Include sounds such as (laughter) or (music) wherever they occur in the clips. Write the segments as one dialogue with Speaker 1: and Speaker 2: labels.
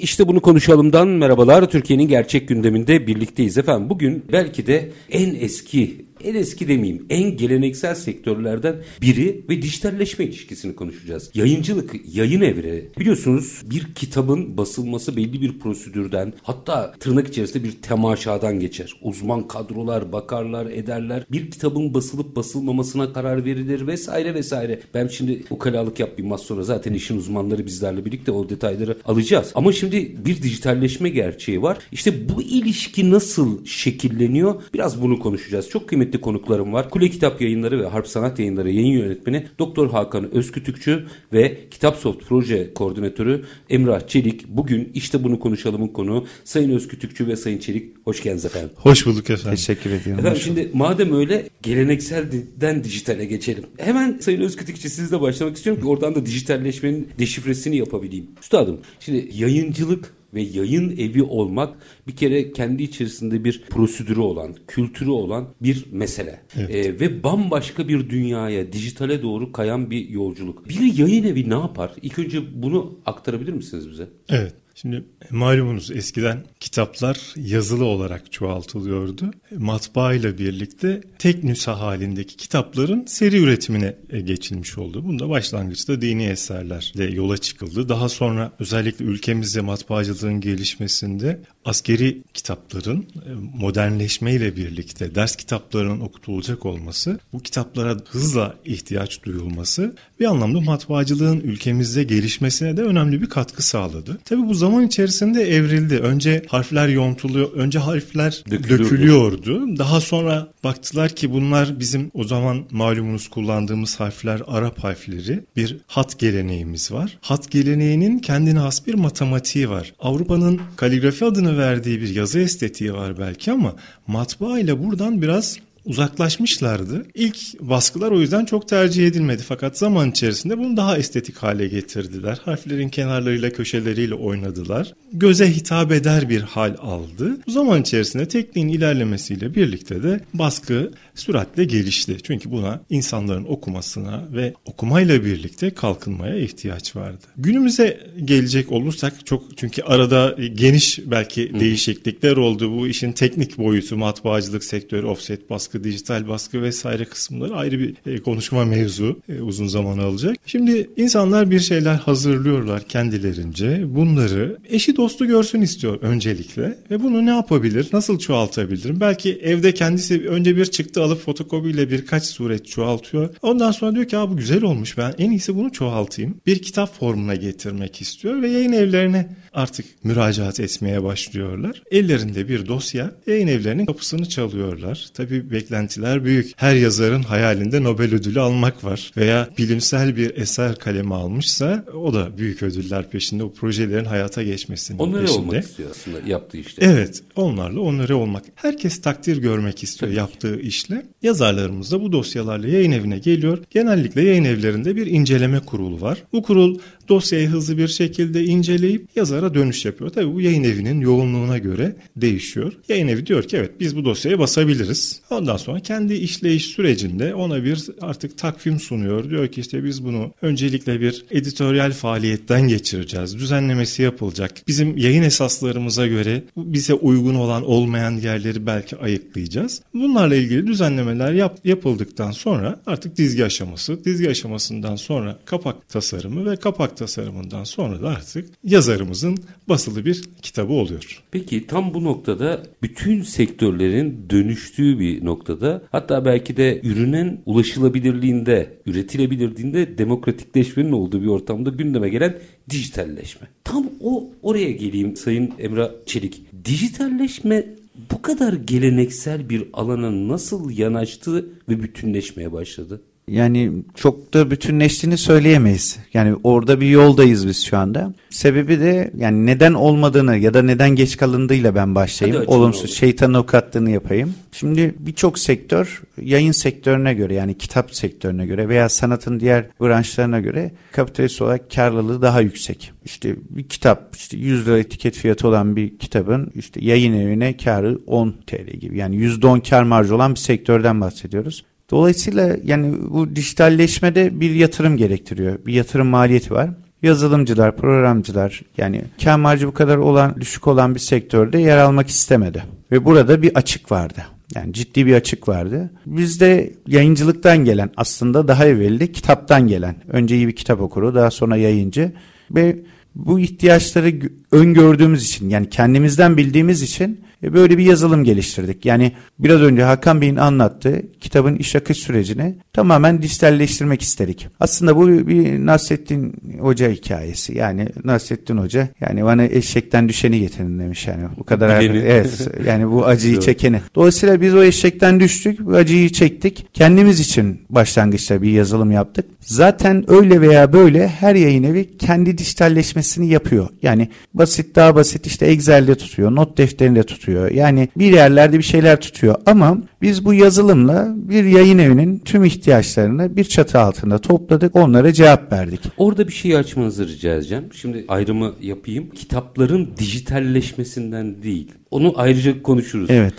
Speaker 1: İşte bunu konuşalımdan merhabalar. Türkiye'nin gerçek gündeminde birlikteyiz efendim. Bugün belki de en eski en eski demeyeyim en geleneksel sektörlerden biri ve dijitalleşme ilişkisini konuşacağız. Yayıncılık, yayın evre. Biliyorsunuz bir kitabın basılması belli bir prosedürden hatta tırnak içerisinde bir temaşadan geçer. Uzman kadrolar bakarlar ederler. Bir kitabın basılıp basılmamasına karar verilir vesaire vesaire. Ben şimdi ukalalık yapmayayım az sonra zaten işin uzmanları bizlerle birlikte o detayları alacağız. Ama şimdi bir dijitalleşme gerçeği var. İşte bu ilişki nasıl şekilleniyor? Biraz bunu konuşacağız. Çok kıymetli kıymetli konuklarım var. Kule Kitap Yayınları ve Harp Sanat Yayınları yayın yönetmeni Doktor Hakan Özkütükçü ve Kitapsoft Proje Koordinatörü Emrah Çelik. Bugün işte bunu konuşalımın konu Sayın Özkütükçü ve Sayın Çelik. Hoş geldiniz efendim.
Speaker 2: Hoş bulduk efendim.
Speaker 3: Teşekkür ediyorum.
Speaker 1: Efendim şimdi madem öyle gelenekselden dijitale geçelim. Hemen Sayın Özkütükçü sizle başlamak istiyorum ki oradan da dijitalleşmenin deşifresini yapabileyim. Üstadım şimdi yayıncılık ve yayın evi olmak bir kere kendi içerisinde bir prosedürü olan, kültürü olan bir mesele. Evet. Ee, ve bambaşka bir dünyaya, dijitale doğru kayan bir yolculuk. Bir yayın evi ne yapar? İlk önce bunu aktarabilir misiniz bize?
Speaker 2: Evet. Şimdi malumunuz eskiden kitaplar yazılı olarak çoğaltılıyordu. Matbaa ile birlikte tek nüsa halindeki kitapların seri üretimine e, geçilmiş oldu. Bunda başlangıçta dini eserlerle yola çıkıldı. Daha sonra özellikle ülkemizde matbaacılığın gelişmesinde askeri kitapların e, modernleşmeyle birlikte ders kitaplarının okutulacak olması, bu kitaplara hızla ihtiyaç duyulması bir anlamda matbaacılığın ülkemizde gelişmesine de önemli bir katkı sağladı. Tabii bu zaman içerisinde evrildi. Önce harfler yontuluyor, önce harfler dökülüyordu. dökülüyordu. Daha sonra baktılar ki bunlar bizim o zaman malumunuz kullandığımız harfler Arap harfleri. Bir hat geleneğimiz var. Hat geleneğinin kendine has bir matematiği var. Avrupa'nın kaligrafi adını verdiği bir yazı estetiği var belki ama matbaa ile buradan biraz uzaklaşmışlardı. İlk baskılar o yüzden çok tercih edilmedi fakat zaman içerisinde bunu daha estetik hale getirdiler. Harflerin kenarlarıyla köşeleriyle oynadılar. Göze hitap eder bir hal aldı. Bu zaman içerisinde tekniğin ilerlemesiyle birlikte de baskı süratle gelişti. Çünkü buna insanların okumasına ve okumayla birlikte kalkınmaya ihtiyaç vardı. Günümüze gelecek olursak çok çünkü arada geniş belki değişiklikler oldu. Bu işin teknik boyutu matbaacılık sektörü, offset baskı, dijital baskı vesaire kısımları ayrı bir e, konuşma mevzu. E, uzun zaman alacak. Şimdi insanlar bir şeyler hazırlıyorlar kendilerince. Bunları eşi dostu görsün istiyor öncelikle ve bunu ne yapabilir? Nasıl çoğaltabilirim? Belki evde kendisi önce bir çıktı alıp fotokopiyle birkaç suret çoğaltıyor. Ondan sonra diyor ki bu güzel olmuş ben en iyisi bunu çoğaltayım. Bir kitap formuna getirmek istiyor ve yayın evlerine artık müracaat etmeye başlıyorlar. Ellerinde bir dosya yayın evlerinin kapısını çalıyorlar. Tabii beklentiler büyük. Her yazarın hayalinde Nobel ödülü almak var. Veya bilimsel bir eser kalemi almışsa o da büyük ödüller peşinde. O projelerin hayata geçmesinin
Speaker 1: onları
Speaker 2: peşinde.
Speaker 1: olmak istiyor aslında yaptığı işte.
Speaker 2: Evet onlarla onları olmak. Herkes takdir görmek istiyor Tabii yaptığı işle. Yazarlarımız da bu dosyalarla yayın evine geliyor. Genellikle yayın evlerinde bir inceleme kurulu var. Bu kurul dosyayı hızlı bir şekilde inceleyip yazara dönüş yapıyor. Tabii bu yayın evinin yoğunluğuna göre değişiyor. Yayın evi diyor ki evet biz bu dosyaya basabiliriz. Ondan sonra kendi işleyiş sürecinde ona bir artık takvim sunuyor. Diyor ki işte biz bunu öncelikle bir editoryal faaliyetten geçireceğiz. Düzenlemesi yapılacak. Bizim yayın esaslarımıza göre bize uygun olan olmayan yerleri belki ayıklayacağız. Bunlarla ilgili düzenlemeler yap, yapıldıktan sonra artık dizgi aşaması, dizgi aşamasından sonra kapak tasarımı ve kapak tasarımından sonra da artık yazarımızın basılı bir kitabı oluyor.
Speaker 1: Peki tam bu noktada bütün sektörlerin dönüştüğü bir noktada hatta belki de ürünün ulaşılabilirliğinde, üretilebilirliğinde demokratikleşmenin olduğu bir ortamda gündeme gelen dijitalleşme. Tam o oraya geleyim Sayın Emrah Çelik. Dijitalleşme bu kadar geleneksel bir alana nasıl yanaştı ve bütünleşmeye başladı?
Speaker 3: Yani çok da bütünleştiğini söyleyemeyiz. Yani orada bir yoldayız biz şu anda. Sebebi de yani neden olmadığını ya da neden geç kalındığıyla ben başlayayım. Olumsuz şeytanın avukatlığını yapayım. Şimdi birçok sektör yayın sektörüne göre yani kitap sektörüne göre veya sanatın diğer branşlarına göre kapitalist olarak karlılığı daha yüksek. İşte bir kitap işte 100 lira etiket fiyatı olan bir kitabın işte yayın evine karı 10 TL gibi. Yani %10 kar marjı olan bir sektörden bahsediyoruz. Dolayısıyla yani bu dijitalleşmede bir yatırım gerektiriyor. Bir yatırım maliyeti var. Yazılımcılar, programcılar yani kar marjı bu kadar olan düşük olan bir sektörde yer almak istemedi. Ve burada bir açık vardı. Yani ciddi bir açık vardı. Bizde yayıncılıktan gelen aslında daha evvelde kitaptan gelen. Önce iyi bir kitap okuru daha sonra yayıncı ve bu ihtiyaçları öngördüğümüz için yani kendimizden bildiğimiz için e, böyle bir yazılım geliştirdik. Yani biraz önce Hakan Bey'in anlattığı kitabın iş akış sürecini tamamen dijitalleştirmek istedik. Aslında bu bir Nasrettin Hoca hikayesi. Yani Nasrettin Hoca yani bana eşekten düşeni getirin demiş yani. Bu kadar (laughs) evet yani bu acıyı çekeni. Dolayısıyla biz o eşekten düştük, bu acıyı çektik. Kendimiz için başlangıçta bir yazılım yaptık. Zaten öyle veya böyle her yayın evi kendi dijitalleşmesini yapıyor. Yani basit daha basit işte Excel'de tutuyor, not defterinde tutuyor. Yani bir yerlerde bir şeyler tutuyor ama biz bu yazılımla bir yayın evinin tüm ihtiyaçlarını bir çatı altında topladık, onlara cevap verdik.
Speaker 1: Orada bir şey açmanızı rica edeceğim. Şimdi ayrımı yapayım. Kitapların dijitalleşmesinden değil. Onu ayrıca konuşuruz.
Speaker 3: Evet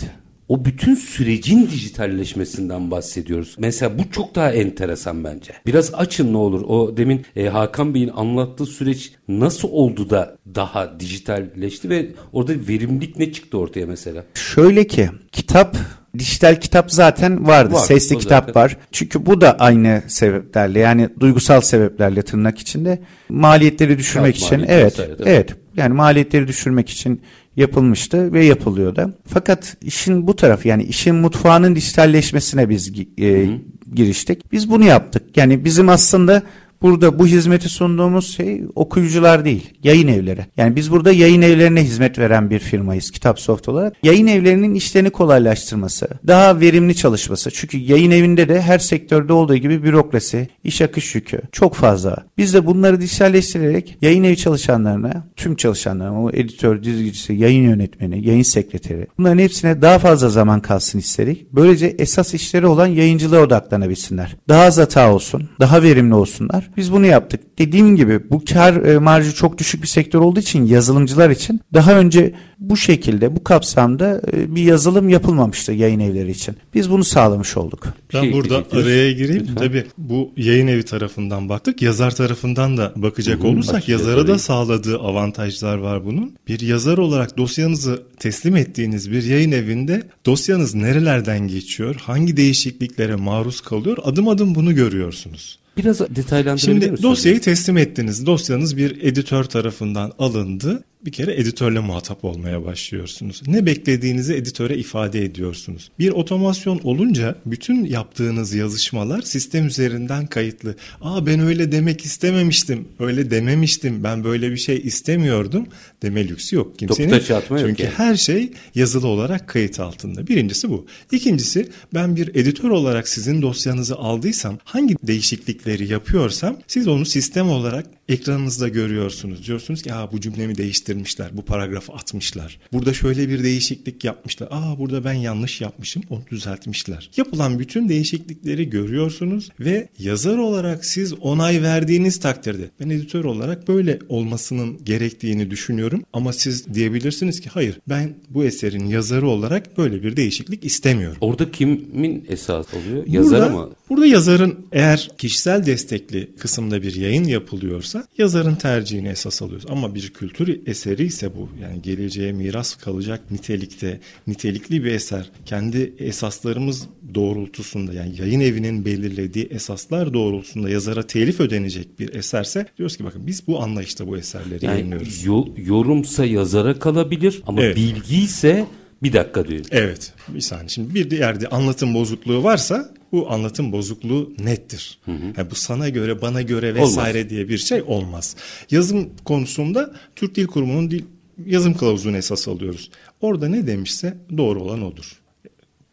Speaker 1: o bütün sürecin dijitalleşmesinden bahsediyoruz. Mesela bu çok daha enteresan bence. Biraz açın ne olur. O demin e, Hakan Bey'in anlattığı süreç nasıl oldu da daha dijitalleşti ve orada verimlilik ne çıktı ortaya mesela?
Speaker 3: Şöyle ki kitap dijital kitap zaten vardı. Var, Sesli kitap zaten. var. Çünkü bu da aynı sebeplerle yani duygusal sebeplerle tırnak içinde maliyetleri düşürmek Kağıt için evet evet yani maliyetleri düşürmek için yapılmıştı ve yapılıyor da. Fakat işin bu tarafı yani işin mutfağının dijitalleşmesine biz e, giriştik. Biz bunu yaptık. Yani bizim aslında Burada bu hizmeti sunduğumuz şey okuyucular değil, yayın evleri. Yani biz burada yayın evlerine hizmet veren bir firmayız Kitapsoft olarak. Yayın evlerinin işlerini kolaylaştırması, daha verimli çalışması. Çünkü yayın evinde de her sektörde olduğu gibi bürokrasi, iş akış yükü çok fazla. Biz de bunları dijitalleştirerek yayın evi çalışanlarına, tüm çalışanlarına, o editör, dizgicisi, yayın yönetmeni, yayın sekreteri bunların hepsine daha fazla zaman kalsın istedik. Böylece esas işleri olan yayıncılığa odaklanabilsinler. Daha az hata olsun, daha verimli olsunlar. Biz bunu yaptık. Dediğim gibi bu kar e, marjı çok düşük bir sektör olduğu için yazılımcılar için daha önce bu şekilde bu kapsamda e, bir yazılım yapılmamıştı yayın evleri için. Biz bunu sağlamış olduk.
Speaker 2: Ben şey, burada araya gireyim. Lütfen. Tabii bu yayın evi tarafından baktık. Yazar tarafından da bakacak Hı-hı, olursak yazara da sağladığı avantajlar var bunun. Bir yazar olarak dosyanızı teslim ettiğiniz bir yayın evinde dosyanız nerelerden geçiyor, hangi değişikliklere maruz kalıyor adım adım bunu görüyorsunuz.
Speaker 1: Biraz detaylandırabilir
Speaker 2: Şimdi dosyayı teslim ettiniz. Dosyanız bir editör tarafından alındı bir kere editörle muhatap olmaya başlıyorsunuz. Ne beklediğinizi editöre ifade ediyorsunuz. Bir otomasyon olunca bütün yaptığınız yazışmalar sistem üzerinden kayıtlı. Aa ben öyle demek istememiştim, öyle dememiştim, ben böyle bir şey istemiyordum deme lüksü yok kimsenin. Çünkü yani. her şey yazılı olarak kayıt altında. Birincisi bu. İkincisi ben bir editör olarak sizin dosyanızı aldıysam hangi değişiklikleri yapıyorsam siz onu sistem olarak ekranınızda görüyorsunuz. Diyorsunuz ki bu cümlemi değiştirmişler, bu paragrafı atmışlar. Burada şöyle bir değişiklik yapmışlar. Aa burada ben yanlış yapmışım, onu düzeltmişler. Yapılan bütün değişiklikleri görüyorsunuz ve yazar olarak siz onay verdiğiniz takdirde ben editör olarak böyle olmasının gerektiğini düşünüyorum ama siz diyebilirsiniz ki hayır ben bu eserin yazarı olarak böyle bir değişiklik istemiyorum.
Speaker 1: Orada kimin esas oluyor? Yazar burada, mı?
Speaker 2: Burada yazarın eğer kişisel destekli kısımda bir yayın yapılıyorsa yazarın tercihini esas alıyoruz. Ama bir kültür eseri ise bu yani geleceğe miras kalacak nitelikte nitelikli bir eser. Kendi esaslarımız doğrultusunda yani yayın evinin belirlediği esaslar doğrultusunda yazara telif ödenecek bir eserse diyoruz ki bakın biz bu anlayışta bu eserleri yani yayınlıyoruz.
Speaker 1: Yo, yorumsa yazara kalabilir ama evet. bilgi ise bir dakika diyor.
Speaker 2: Evet bir saniye şimdi bir yerde anlatım bozukluğu varsa bu anlatım bozukluğu nettir. Hı hı. Yani bu sana göre, bana göre vesaire olmaz. diye bir şey olmaz. Yazım konusunda Türk Dil Kurumu'nun dil, yazım kılavuzunu esas alıyoruz. Orada ne demişse doğru olan odur.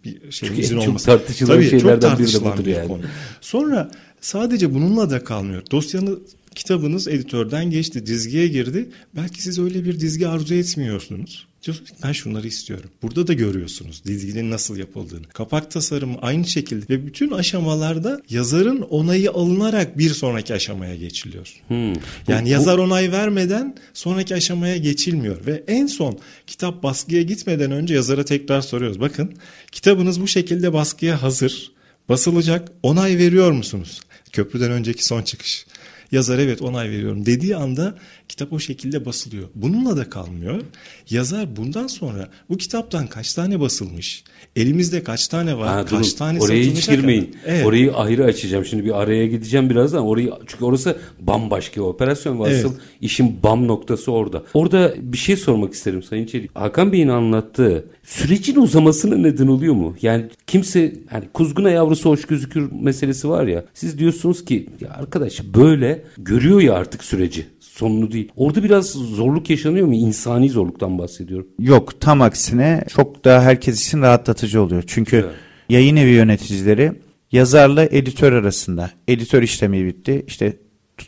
Speaker 2: bir şeyimizin
Speaker 1: Çünkü
Speaker 2: olması.
Speaker 1: çok tartışılan
Speaker 2: Tabii,
Speaker 1: şeylerden
Speaker 2: çok
Speaker 1: biri de
Speaker 2: tartışılan bir
Speaker 1: yani.
Speaker 2: konu. Sonra sadece bununla da kalmıyor. Dosyanı kitabınız editörden geçti, dizgiye girdi. Belki siz öyle bir dizgi arzu etmiyorsunuz. Diyorsunuz ki ben şunları istiyorum. Burada da görüyorsunuz dizginin nasıl yapıldığını. Kapak tasarımı aynı şekilde ve bütün aşamalarda yazarın onayı alınarak bir sonraki aşamaya geçiliyor.
Speaker 1: Hmm.
Speaker 2: Yani
Speaker 1: Bu-
Speaker 2: yazar onay vermeden sonraki aşamaya geçilmiyor ve en son kitap baskıya gitmeden önce yazara tekrar soruyoruz. Bakın kitabınız bu şekilde baskıya hazır, basılacak. Onay veriyor musunuz? Köprüden önceki son çıkış. Yazar evet onay veriyorum dediği anda kitap o şekilde basılıyor. Bununla da kalmıyor. Yazar bundan sonra bu kitaptan kaç tane basılmış? Elimizde kaç tane var?
Speaker 1: Ha,
Speaker 2: kaç
Speaker 1: durun.
Speaker 2: tane
Speaker 1: Oraya hiç girmeyin.
Speaker 2: kadar? Evet.
Speaker 1: Orayı ayrı açacağım. Şimdi bir araya gideceğim birazdan. Orayı çünkü orası bambaşka bir operasyon ve
Speaker 2: Evet.
Speaker 1: asıl işin bam noktası orada. Orada bir şey sormak isterim Sayın Çelik. Hakan Bey'in anlattığı sürecin uzamasına neden oluyor mu? Yani kimse hani kuzguna yavrusu hoş gözükür meselesi var ya. Siz diyorsunuz ki ya arkadaş böyle görüyor ya artık süreci. Sonunu değil. Orada biraz zorluk yaşanıyor mu? İnsani zorluktan bahsediyorum.
Speaker 3: Yok tam aksine çok daha herkes için rahatlatıcı oluyor. Çünkü
Speaker 1: Güzel.
Speaker 3: yayın evi yöneticileri yazarla editör arasında. Editör işlemi bitti. İşte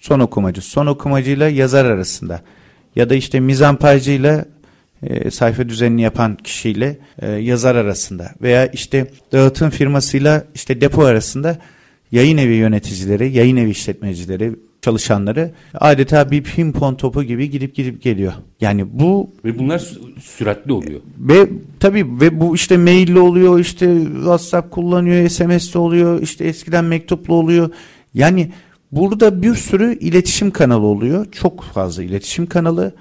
Speaker 3: son okumacı, son okumacıyla yazar arasında. Ya da işte mizampajcıyla e, sayfa düzenini yapan kişiyle e, yazar arasında. Veya işte dağıtım firmasıyla işte depo arasında yayın evi yöneticileri, yayın evi işletmecileri, çalışanları adeta bir pimpon topu gibi gidip gidip geliyor. Yani bu
Speaker 1: Ve bunlar sü- süratli oluyor.
Speaker 3: ve tabii ve bu işte maille oluyor, işte WhatsApp kullanıyor, SMS'te oluyor, işte eskiden mektuplu oluyor. Yani burada bir sürü iletişim kanalı oluyor. Çok fazla iletişim kanalı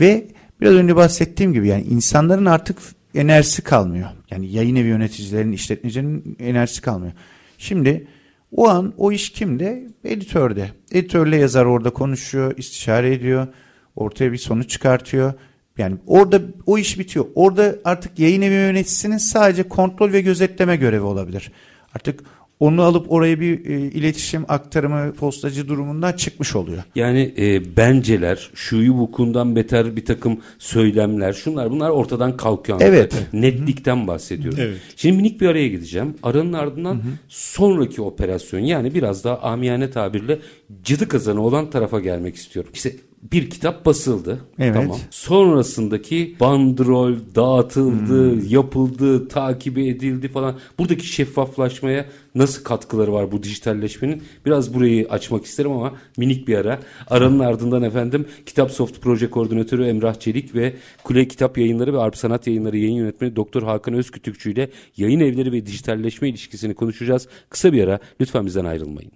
Speaker 3: ve biraz önce bahsettiğim gibi yani insanların artık enerjisi kalmıyor. Yani yayın evi yöneticilerinin, işletmecilerin enerjisi kalmıyor. Şimdi o an o iş kimde? Editörde. Editörle yazar orada konuşuyor, istişare ediyor, ortaya bir sonuç çıkartıyor. Yani orada o iş bitiyor. Orada artık yayın evi yöneticisinin sadece kontrol ve gözetleme görevi olabilir. Artık onu alıp oraya bir e, iletişim aktarımı postacı durumundan çıkmış oluyor.
Speaker 1: Yani e, benceler, şuyu vukundan beter bir takım söylemler, şunlar bunlar ortadan kalkıyor.
Speaker 3: Evet.
Speaker 1: Netlikten bahsediyorum.
Speaker 2: Evet.
Speaker 1: Şimdi minik bir araya gideceğim. Aranın ardından sonraki operasyon yani biraz daha amiyane tabirle cadı kazanı olan tarafa gelmek istiyorum. İşte bir kitap basıldı.
Speaker 3: Evet.
Speaker 1: Tamam. Sonrasındaki bandrol dağıtıldı,
Speaker 3: Hmm.
Speaker 1: yapıldı, takibi edildi falan. Buradaki şeffaflaşmaya nasıl katkıları var bu dijitalleşmenin? Biraz burayı açmak isterim ama minik bir ara. Aranın ardından efendim Kitap Soft Proje Koordinatörü Emrah Çelik ve Kule Kitap Yayınları ve Arp Sanat Yayınları yayın yönetmeni Doktor Hakan Özkütükçü ile yayın evleri ve dijitalleşme ilişkisini konuşacağız. Kısa bir ara lütfen bizden ayrılmayın.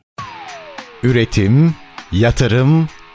Speaker 4: Üretim, yatırım,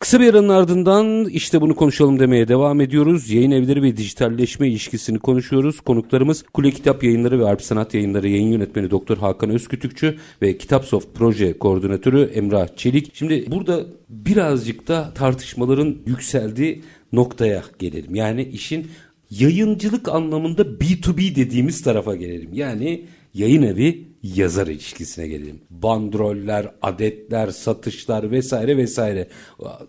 Speaker 1: Kısa bir aranın ardından işte bunu konuşalım demeye devam ediyoruz. Yayın evleri ve dijitalleşme ilişkisini konuşuyoruz. Konuklarımız Kule Kitap Yayınları ve Arp Sanat Yayınları yayın yönetmeni Doktor Hakan Özkütükçü ve Kitapsoft Proje Koordinatörü Emrah Çelik. Şimdi burada birazcık da tartışmaların yükseldiği noktaya gelelim. Yani işin yayıncılık anlamında B2B dediğimiz tarafa gelelim. Yani yayın evi yazar ilişkisine gelelim. Bandroller, adetler, satışlar vesaire vesaire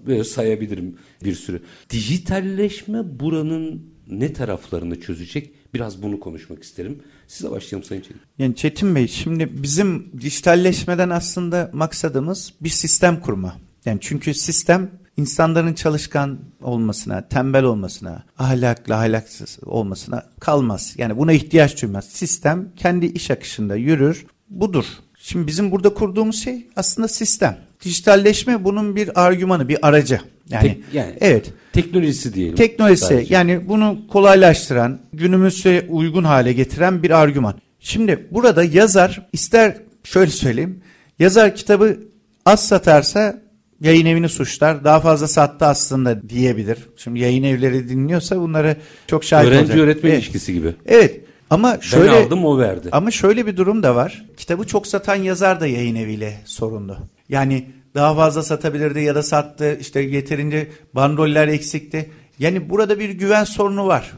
Speaker 1: Böyle sayabilirim bir sürü. Dijitalleşme buranın ne taraflarını çözecek? Biraz bunu konuşmak isterim. Size başlayalım Sayın Çelik.
Speaker 3: Yani Çetin Bey şimdi bizim dijitalleşmeden aslında maksadımız bir sistem kurma. Yani çünkü sistem insanların çalışkan olmasına, tembel olmasına, ahlaklı, ahlaksız olmasına kalmaz. Yani buna ihtiyaç duymaz. Sistem kendi iş akışında yürür. Budur. Şimdi bizim burada kurduğumuz şey aslında sistem. Dijitalleşme bunun bir argümanı, bir aracı. Yani,
Speaker 1: Tek- yani
Speaker 3: evet.
Speaker 1: Teknolojisi diyelim.
Speaker 3: Teknolojisi
Speaker 1: sadece.
Speaker 3: yani bunu kolaylaştıran, günümüze uygun hale getiren bir argüman. Şimdi burada yazar ister şöyle söyleyeyim. Yazar kitabı az satarsa yayın evini suçlar. Daha fazla sattı aslında diyebilir. Şimdi yayın evleri dinliyorsa bunları çok şahit
Speaker 1: Öğrenci
Speaker 3: olacak.
Speaker 1: öğretmen
Speaker 3: Evet.
Speaker 1: ilişkisi gibi.
Speaker 3: Evet. Ama şöyle
Speaker 1: ben aldım o verdi.
Speaker 3: ama şöyle bir durum da var. Kitabı çok satan yazar da yayın eviyle sorunlu. Yani daha fazla satabilirdi ya da sattı. İşte yeterince bandroller eksikti. Yani burada bir güven sorunu var.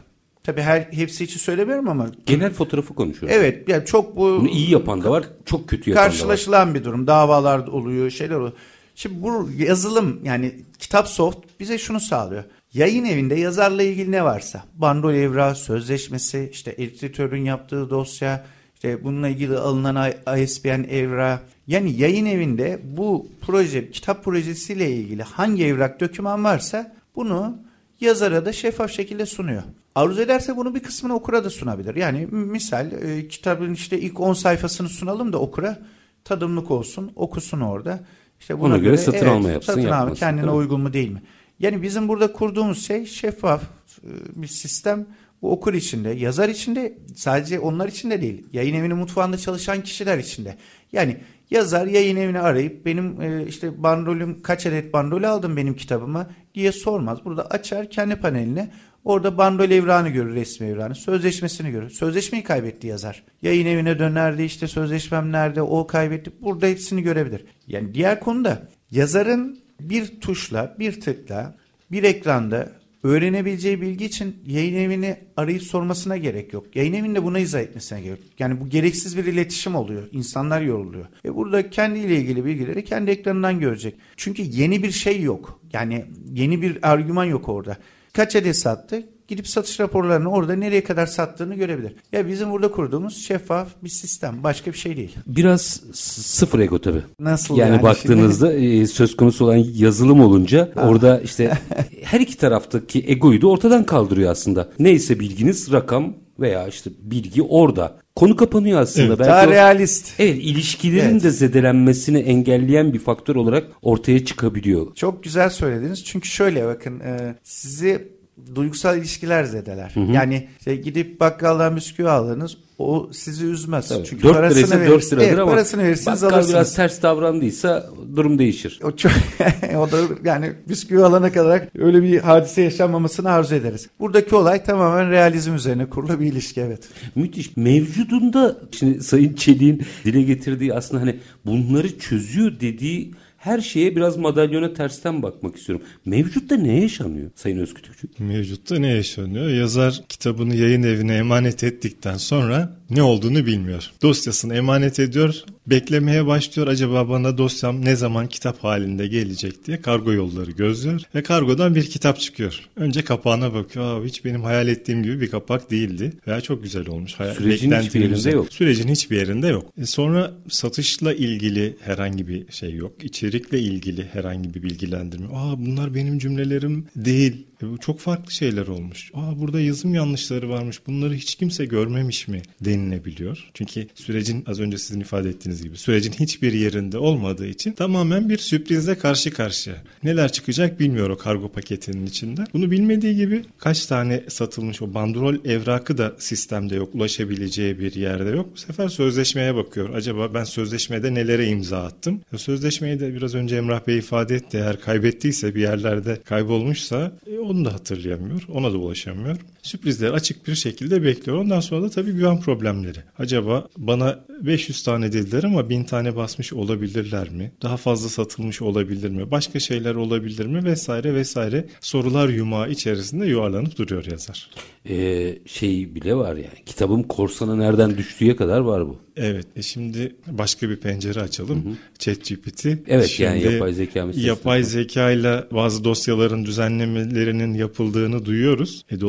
Speaker 3: Tabii her hepsi için söylemiyorum ama
Speaker 1: genel fotoğrafı konuşuyorum.
Speaker 3: Evet, yani çok bu
Speaker 1: Bunu iyi yapan da var, çok kötü yapan da var.
Speaker 3: Karşılaşılan bir durum. Davalar oluyor, şeyler oluyor. Şimdi bu yazılım yani kitap soft bize şunu sağlıyor. Yayın evinde yazarla ilgili ne varsa, bandol evrağı, sözleşmesi, işte editörün yaptığı dosya, işte bununla ilgili alınan ISBN evrağı. Yani yayın evinde bu proje, kitap projesiyle ilgili hangi evrak, doküman varsa bunu yazara da şeffaf şekilde sunuyor. Arzu ederse bunu bir kısmını okura da sunabilir. Yani misal e, kitabın işte ilk 10 sayfasını sunalım da okura tadımlık olsun, okusun orada.
Speaker 1: İşte buna Ona göre, göre satın evet, alma yapsın. Satın alma
Speaker 3: kendine uygun mu değil mi? Yani bizim burada kurduğumuz şey şeffaf e, bir sistem. Bu okur içinde, yazar içinde, sadece onlar içinde değil. Yayın evinin mutfağında çalışan kişiler içinde. Yani yazar yayın evini arayıp benim e, işte bandrolüm kaç adet bandrolü aldım benim kitabıma diye sormaz. Burada açar kendi paneline Orada bandol evrağını görür, resmi evrağını. Sözleşmesini görür. Sözleşmeyi kaybetti yazar. Yayın evine dönerdi işte sözleşmem nerede o kaybetti. Burada hepsini görebilir. Yani diğer konuda yazarın bir tuşla, bir tıkla, bir ekranda öğrenebileceği bilgi için yayın evini arayıp sormasına gerek yok. Yayın evinde buna izah etmesine gerek yok. Yani bu gereksiz bir iletişim oluyor. İnsanlar yoruluyor. Ve burada kendiyle ilgili bilgileri kendi ekranından görecek. Çünkü yeni bir şey yok. Yani yeni bir argüman yok orada kaç adet sattı? Gidip satış raporlarını orada nereye kadar sattığını görebilir. Ya bizim burada kurduğumuz şeffaf bir sistem. Başka bir şey değil.
Speaker 1: Biraz sıfır ego tabii.
Speaker 3: Nasıl
Speaker 1: yani? Yani baktığınızda (laughs) e, söz konusu olan yazılım olunca orada işte her iki taraftaki egoyu da ortadan kaldırıyor aslında. Neyse bilginiz rakam veya işte bilgi orada. Konu kapanıyor aslında. Evet,
Speaker 3: Belki daha o, realist.
Speaker 1: Evet ilişkilerin evet. de zedelenmesini engelleyen bir faktör olarak ortaya çıkabiliyor.
Speaker 3: Çok güzel söylediniz. Çünkü şöyle bakın e, sizi duygusal ilişkiler zedeler. Hı hı. Yani işte gidip bakkaldan bisküvi aldınız o sizi üzmez.
Speaker 1: Tabii. Çünkü 4 parasını verir, 4 liradır evet, ama
Speaker 3: parasını verirsiniz bakkal
Speaker 1: alırsınız. biraz ters davrandıysa durum değişir.
Speaker 3: O, çok, (laughs) o da yani bisküvi alana kadar öyle bir hadise yaşanmamasını arzu ederiz. Buradaki olay tamamen realizm üzerine kurulu bir ilişki evet.
Speaker 1: Müthiş. Mevcudunda şimdi Sayın Çelik'in dile getirdiği aslında hani bunları çözüyor dediği her şeye biraz madalyona tersten bakmak istiyorum. Mevcutta ne yaşanıyor Sayın Özkütükçü?
Speaker 2: Mevcutta ne yaşanıyor? Yazar kitabını yayın evine emanet ettikten sonra ne olduğunu bilmiyor. Dosyasını emanet ediyor, beklemeye başlıyor. Acaba bana dosyam ne zaman kitap halinde gelecek diye kargo yolları gözlüyor ve kargodan bir kitap çıkıyor. Önce kapağına bakıyor. Aa, hiç benim hayal ettiğim gibi bir kapak değildi. Veya çok güzel olmuş. Hayal,
Speaker 1: Sürecin hiçbir yerinde yok.
Speaker 2: Sürecin hiçbir yerinde yok. E sonra satışla ilgili herhangi bir şey yok. İçerikle ilgili herhangi bir bilgilendirme. Aa bunlar benim cümlelerim değil çok farklı şeyler olmuş. Aa burada yazım yanlışları varmış. Bunları hiç kimse görmemiş mi denilebiliyor. Çünkü sürecin az önce sizin ifade ettiğiniz gibi sürecin hiçbir yerinde olmadığı için tamamen bir sürprizle karşı karşıya. Neler çıkacak bilmiyor o kargo paketinin içinde. Bunu bilmediği gibi kaç tane satılmış o bandrol evrakı da sistemde yok. Ulaşabileceği bir yerde yok. Bu sefer sözleşmeye bakıyor. Acaba ben sözleşmede nelere imza attım? Sözleşmeyi de biraz önce Emrah Bey ifade etti. Eğer kaybettiyse bir yerlerde kaybolmuşsa e, o onu da hatırlayamıyor. Ona da ulaşamıyor. Sürprizler açık bir şekilde bekliyor. Ondan sonra da tabii güven problemleri. Acaba bana 500 tane dediler ama 1000 tane basmış olabilirler mi? Daha fazla satılmış olabilir mi? Başka şeyler olabilir mi? Vesaire vesaire sorular yumağı içerisinde yuvarlanıp duruyor yazar.
Speaker 1: Ee, şey bile var yani kitabım korsana nereden düştüğüye kadar var bu.
Speaker 2: Evet. E şimdi başka bir pencere açalım. ChatGPT.
Speaker 1: Evet
Speaker 2: şimdi
Speaker 1: yani yapay zeka meselesi.
Speaker 2: Yapay zeka ile bazı dosyaların düzenlemelerinin yapıldığını duyuyoruz. E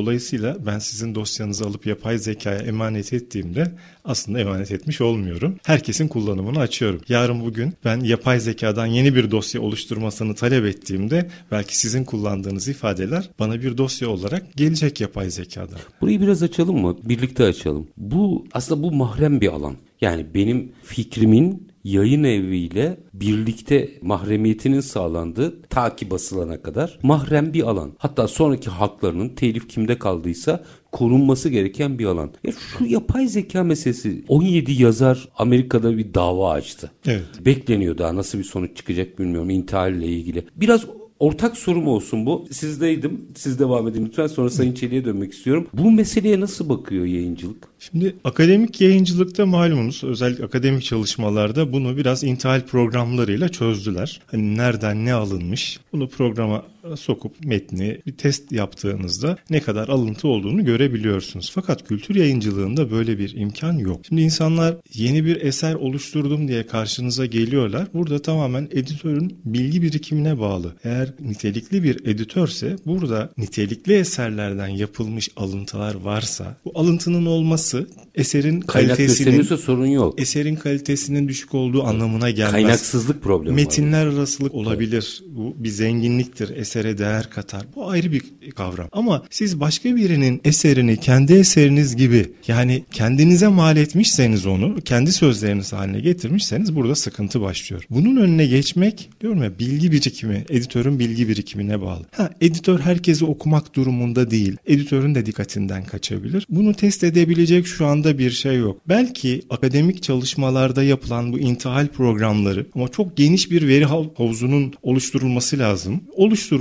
Speaker 2: dolayısıyla ben sizin dosyanızı alıp yapay zekaya emanet ettiğimde aslında emanet etmiş olmuyorum. Herkesin kullanımını açıyorum. Yarın bugün ben yapay zekadan yeni bir dosya oluşturmasını talep ettiğimde belki sizin kullandığınız ifadeler bana bir dosya olarak gelecek yapay zekadan.
Speaker 1: Burayı biraz açalım mı? Birlikte açalım. Bu aslında bu mahrem bir alan. Yani benim fikrimin yayın eviyle birlikte mahremiyetinin sağlandığı ta ki basılana kadar mahrem bir alan. Hatta sonraki haklarının telif kimde kaldıysa korunması gereken bir alan. Ya şu yapay zeka meselesi 17 yazar Amerika'da bir dava açtı.
Speaker 2: Evet.
Speaker 1: Bekleniyor daha nasıl bir sonuç çıkacak bilmiyorum intihar ile ilgili. Biraz ortak sorum olsun bu. Sizdeydim. Siz devam edin lütfen. Sonra Sayın Çelik'e dönmek istiyorum. Bu meseleye nasıl bakıyor yayıncılık?
Speaker 2: Şimdi akademik yayıncılıkta malumunuz özellikle akademik çalışmalarda bunu biraz intihal programlarıyla çözdüler. Hani nereden ne alınmış bunu programa sokup metni bir test yaptığınızda ne kadar alıntı olduğunu görebiliyorsunuz. Fakat kültür yayıncılığında böyle bir imkan yok. Şimdi insanlar yeni bir eser oluşturdum diye karşınıza geliyorlar. Burada tamamen editörün bilgi birikimine bağlı. Eğer nitelikli bir editörse burada nitelikli eserlerden yapılmış alıntılar varsa bu alıntının olması eserin
Speaker 1: Kaynak
Speaker 2: kalitesinin
Speaker 1: sorun yok.
Speaker 2: Eserin kalitesinin düşük olduğu anlamına gelmez.
Speaker 1: Kaynaksızlık problemi
Speaker 2: Metinler var. arasılık olabilir. Bu bir zenginliktir. Esere değer katar. Bu ayrı bir kavram. Ama siz başka birinin eserini kendi eseriniz gibi yani kendinize mal etmişseniz onu kendi sözleriniz haline getirmişseniz burada sıkıntı başlıyor. Bunun önüne geçmek diyorum ya bilgi birikimi, editörün bilgi birikimine bağlı. Ha editör herkesi okumak durumunda değil. Editörün de dikkatinden kaçabilir. Bunu test edebilecek şu anda bir şey yok. Belki akademik çalışmalarda yapılan bu intihal programları ama çok geniş bir veri havuzunun oluşturulması lazım.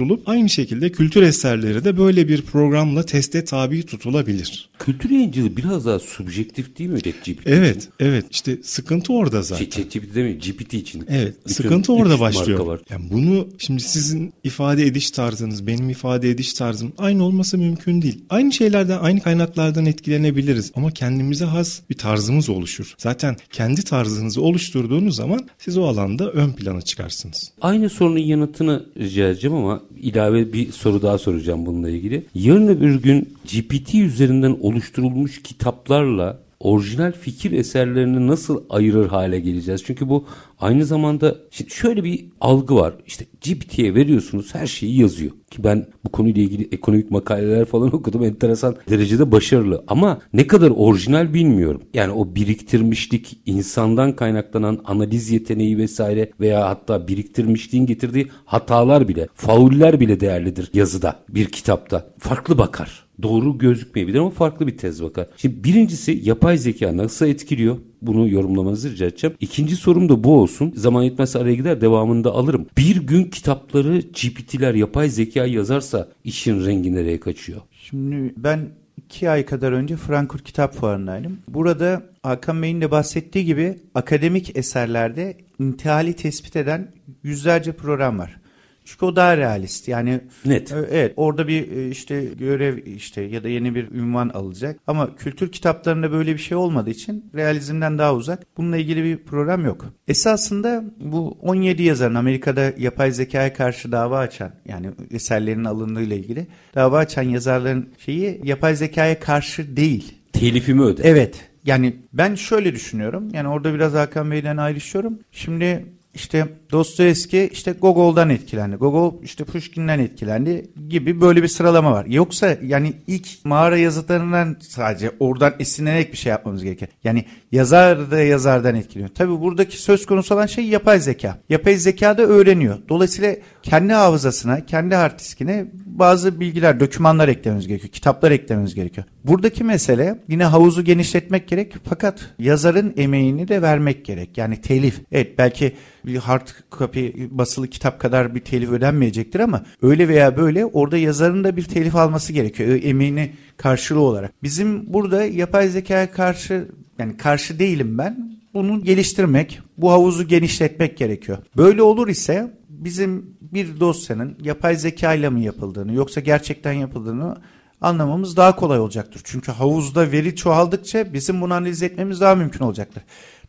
Speaker 2: Oluşturulup aynı şekilde kültür eserleri de böyle bir programla teste tabi tutulabilir.
Speaker 1: Kültür yayıncılığı biraz daha subjektif değil mi ChatGPT
Speaker 2: Evet, için? evet. İşte sıkıntı orada zaten.
Speaker 1: ChatGPT değil mi? GPT için.
Speaker 2: Evet, Bütün sıkıntı orada başlıyor. Yani bunu şimdi sizin ifade ediş tarzınız, benim ifade ediş tarzım aynı olması mümkün değil. Aynı şeylerden, aynı kaynaklardan etkilenebiliriz ama kendimize has bir tarzımız oluşur. Zaten kendi tarzınızı oluşturduğunuz zaman siz o alanda ön plana çıkarsınız.
Speaker 1: Aynı sorunun yanıtını rica edeceğim ama ilave bir soru daha soracağım bununla ilgili. Yarın öbür gün GPT üzerinden oluşturulmuş kitaplarla orijinal fikir eserlerini nasıl ayırır hale geleceğiz? Çünkü bu aynı zamanda şöyle bir algı var. İşte GPT'ye veriyorsunuz her şeyi yazıyor. Ki ben bu konuyla ilgili ekonomik makaleler falan (laughs) okudum. Enteresan derecede başarılı. Ama ne kadar orijinal bilmiyorum. Yani o biriktirmişlik, insandan kaynaklanan analiz yeteneği vesaire veya hatta biriktirmişliğin getirdiği hatalar bile, fauller bile değerlidir yazıda, bir kitapta. Farklı bakar doğru gözükmeyebilir ama farklı bir tez bakar. Şimdi birincisi yapay zeka nasıl etkiliyor? Bunu yorumlamanızı rica edeceğim. İkinci sorum da bu olsun. Zaman yetmezse araya gider devamında alırım. Bir gün kitapları GPT'ler yapay zeka yazarsa işin rengi nereye kaçıyor?
Speaker 3: Şimdi ben iki ay kadar önce Frankfurt Kitap Fuarı'ndaydım. Burada Hakan Bey'in de bahsettiği gibi akademik eserlerde intihali tespit eden yüzlerce program var. Çünkü o daha realist. Yani
Speaker 1: net.
Speaker 3: E, evet orada bir e, işte görev işte ya da yeni bir ünvan alacak. Ama kültür kitaplarında böyle bir şey olmadığı için realizmden daha uzak. Bununla ilgili bir program yok. Esasında bu 17 yazarın Amerika'da yapay zekaya karşı dava açan yani eserlerinin alındığıyla ilgili dava açan yazarların şeyi yapay zekaya karşı değil.
Speaker 1: Telifimi öde.
Speaker 3: Evet. Yani ben şöyle düşünüyorum. Yani orada biraz Hakan Bey'den ayrışıyorum. Şimdi işte Dostoyevski işte Gogol'dan etkilendi. Gogol işte Pushkin'den etkilendi gibi böyle bir sıralama var. Yoksa yani ilk mağara yazıtlarından sadece oradan esinlenerek bir şey yapmamız gerekir. Yani yazar da yazardan etkileniyor. Tabii buradaki söz konusu olan şey yapay zeka. Yapay zeka da öğreniyor. Dolayısıyla kendi hafızasına, kendi hard diskine bazı bilgiler, dokümanlar eklememiz gerekiyor. Kitaplar eklememiz gerekiyor. Buradaki mesele yine havuzu genişletmek gerek fakat yazarın emeğini de vermek gerek. Yani telif. Evet belki bir hard copy basılı kitap kadar bir telif ödenmeyecektir ama öyle veya böyle orada yazarın da bir telif alması gerekiyor. Emeğini karşılığı olarak. Bizim burada yapay zekaya karşı yani karşı değilim ben. Bunu geliştirmek, bu havuzu genişletmek gerekiyor. Böyle olur ise bizim bir dosyanın yapay zeka ile mi yapıldığını yoksa gerçekten yapıldığını anlamamız daha kolay olacaktır. Çünkü havuzda veri çoğaldıkça bizim bunu analiz etmemiz daha mümkün olacaktır.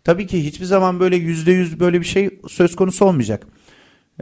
Speaker 3: Tabii ki hiçbir zaman böyle yüzde yüz böyle bir şey söz konusu olmayacak.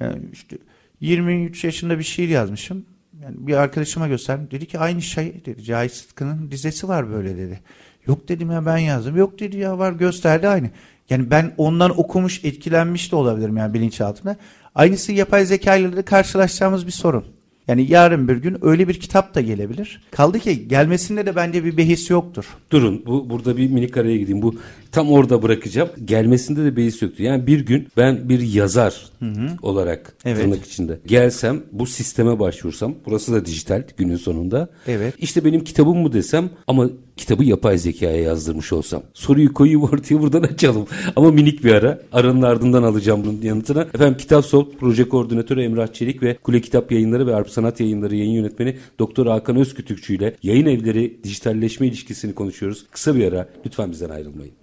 Speaker 3: Yani işte 23 yaşında bir şiir yazmışım. Yani bir arkadaşıma gösterdim. Dedi ki aynı şey dedi. Cahit Sıtkı'nın dizesi var böyle dedi. Yok dedim ya ben yazdım. Yok dedi ya var gösterdi aynı. Yani ben ondan okumuş etkilenmiş de olabilirim yani bilinçaltında. Aynısı yapay zeka ile de karşılaşacağımız bir sorun. Yani yarın bir gün öyle bir kitap da gelebilir. Kaldı ki gelmesinde de bence bir behis yoktur.
Speaker 1: Durun bu burada bir minik araya gideyim. Bu tam orada bırakacağım. Gelmesinde de behis yoktur. Yani bir gün ben bir yazar hı hı. olarak evet. tırnak içinde gelsem bu sisteme başvursam burası da dijital günün sonunda.
Speaker 3: Evet.
Speaker 1: İşte benim kitabım mı desem ama kitabı yapay zekaya yazdırmış olsam. Soruyu koyayım ortaya buradan açalım. Ama minik bir ara. Aranın ardından alacağım bunun yanıtına. Efendim Kitap Sol, proje koordinatörü Emrah Çelik ve Kule Kitap Yayınları ve Arp Sanat Yayınları yayın yönetmeni Doktor Hakan Özkütükçü ile yayın evleri dijitalleşme ilişkisini konuşuyoruz. Kısa bir ara. Lütfen bizden ayrılmayın.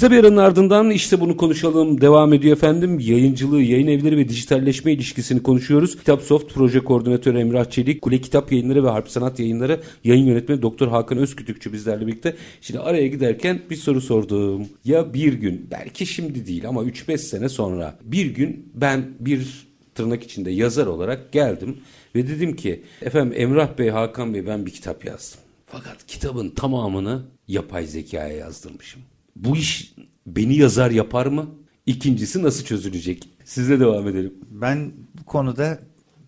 Speaker 1: Kısa bir aranın ardından işte bunu konuşalım devam ediyor efendim. Yayıncılığı, yayın evleri ve dijitalleşme ilişkisini konuşuyoruz. Kitap Soft Proje Koordinatörü Emrah Çelik, Kule Kitap Yayınları ve Harp Sanat Yayınları yayın yönetmeni Doktor Hakan Özkütükçü bizlerle birlikte. Şimdi araya giderken bir soru sordum. Ya bir gün, belki şimdi değil ama 3-5 sene sonra bir gün ben bir tırnak içinde yazar olarak geldim ve dedim ki efendim Emrah Bey, Hakan Bey ben bir kitap yazdım. Fakat kitabın tamamını yapay zekaya yazdırmışım. Bu iş beni yazar yapar mı? İkincisi nasıl çözülecek? Sizle devam edelim.
Speaker 3: Ben bu konuda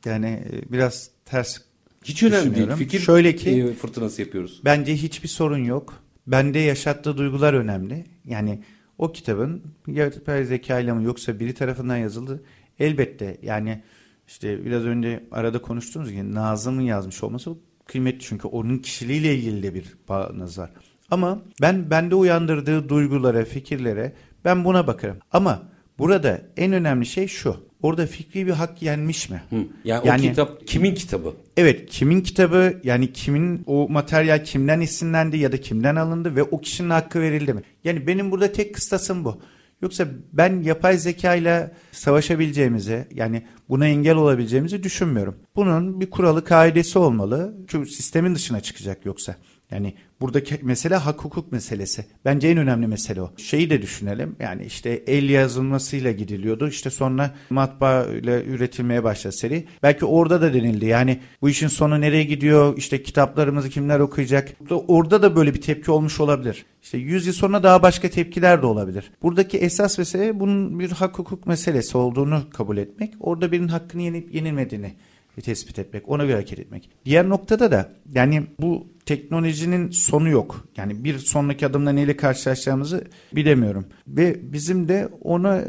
Speaker 3: yani e, biraz ters
Speaker 1: hiç önemli değil. Fikir
Speaker 3: Şöyle ki
Speaker 1: e, fırtınası yapıyoruz.
Speaker 3: Bence hiçbir sorun yok. Bende yaşattığı duygular önemli. Yani o kitabın yapay zeka ile mi yoksa biri tarafından yazıldı elbette yani işte biraz önce arada konuştuğumuz gibi Nazım'ın yazmış olması kıymetli çünkü onun kişiliğiyle ilgili de bir bağınız var. Ama ben bende uyandırdığı duygulara, fikirlere ben buna bakarım. Ama burada en önemli şey şu. Orada fikri bir hak yenmiş mi? Hı.
Speaker 1: Yani, yani o kitap kimin kitabı?
Speaker 3: Evet, kimin kitabı? Yani kimin o materyal kimden esinlendi ya da kimden alındı ve o kişinin hakkı verildi mi? Yani benim burada tek kıstasım bu. Yoksa ben yapay zeka ile savaşabileceğimizi yani buna engel olabileceğimizi düşünmüyorum. Bunun bir kuralı kaidesi olmalı. Çünkü sistemin dışına çıkacak yoksa. Yani buradaki mesele hak hukuk meselesi. Bence en önemli mesele o. Şeyi de düşünelim. Yani işte el yazılmasıyla gidiliyordu. İşte sonra matbaa ile üretilmeye başladı seri. Belki orada da denildi. Yani bu işin sonu nereye gidiyor? İşte kitaplarımızı kimler okuyacak? Orada da böyle bir tepki olmuş olabilir. İşte 100 yıl sonra daha başka tepkiler de olabilir. Buradaki esas mesele bunun bir hak hukuk meselesi olduğunu kabul etmek. Orada birinin hakkını yenip yenilmediğini tespit etmek, ona göre hareket etmek. Diğer noktada da yani bu teknolojinin sonu yok. Yani bir sonraki adımda neyle karşılaşacağımızı bilemiyorum. Ve bizim de ona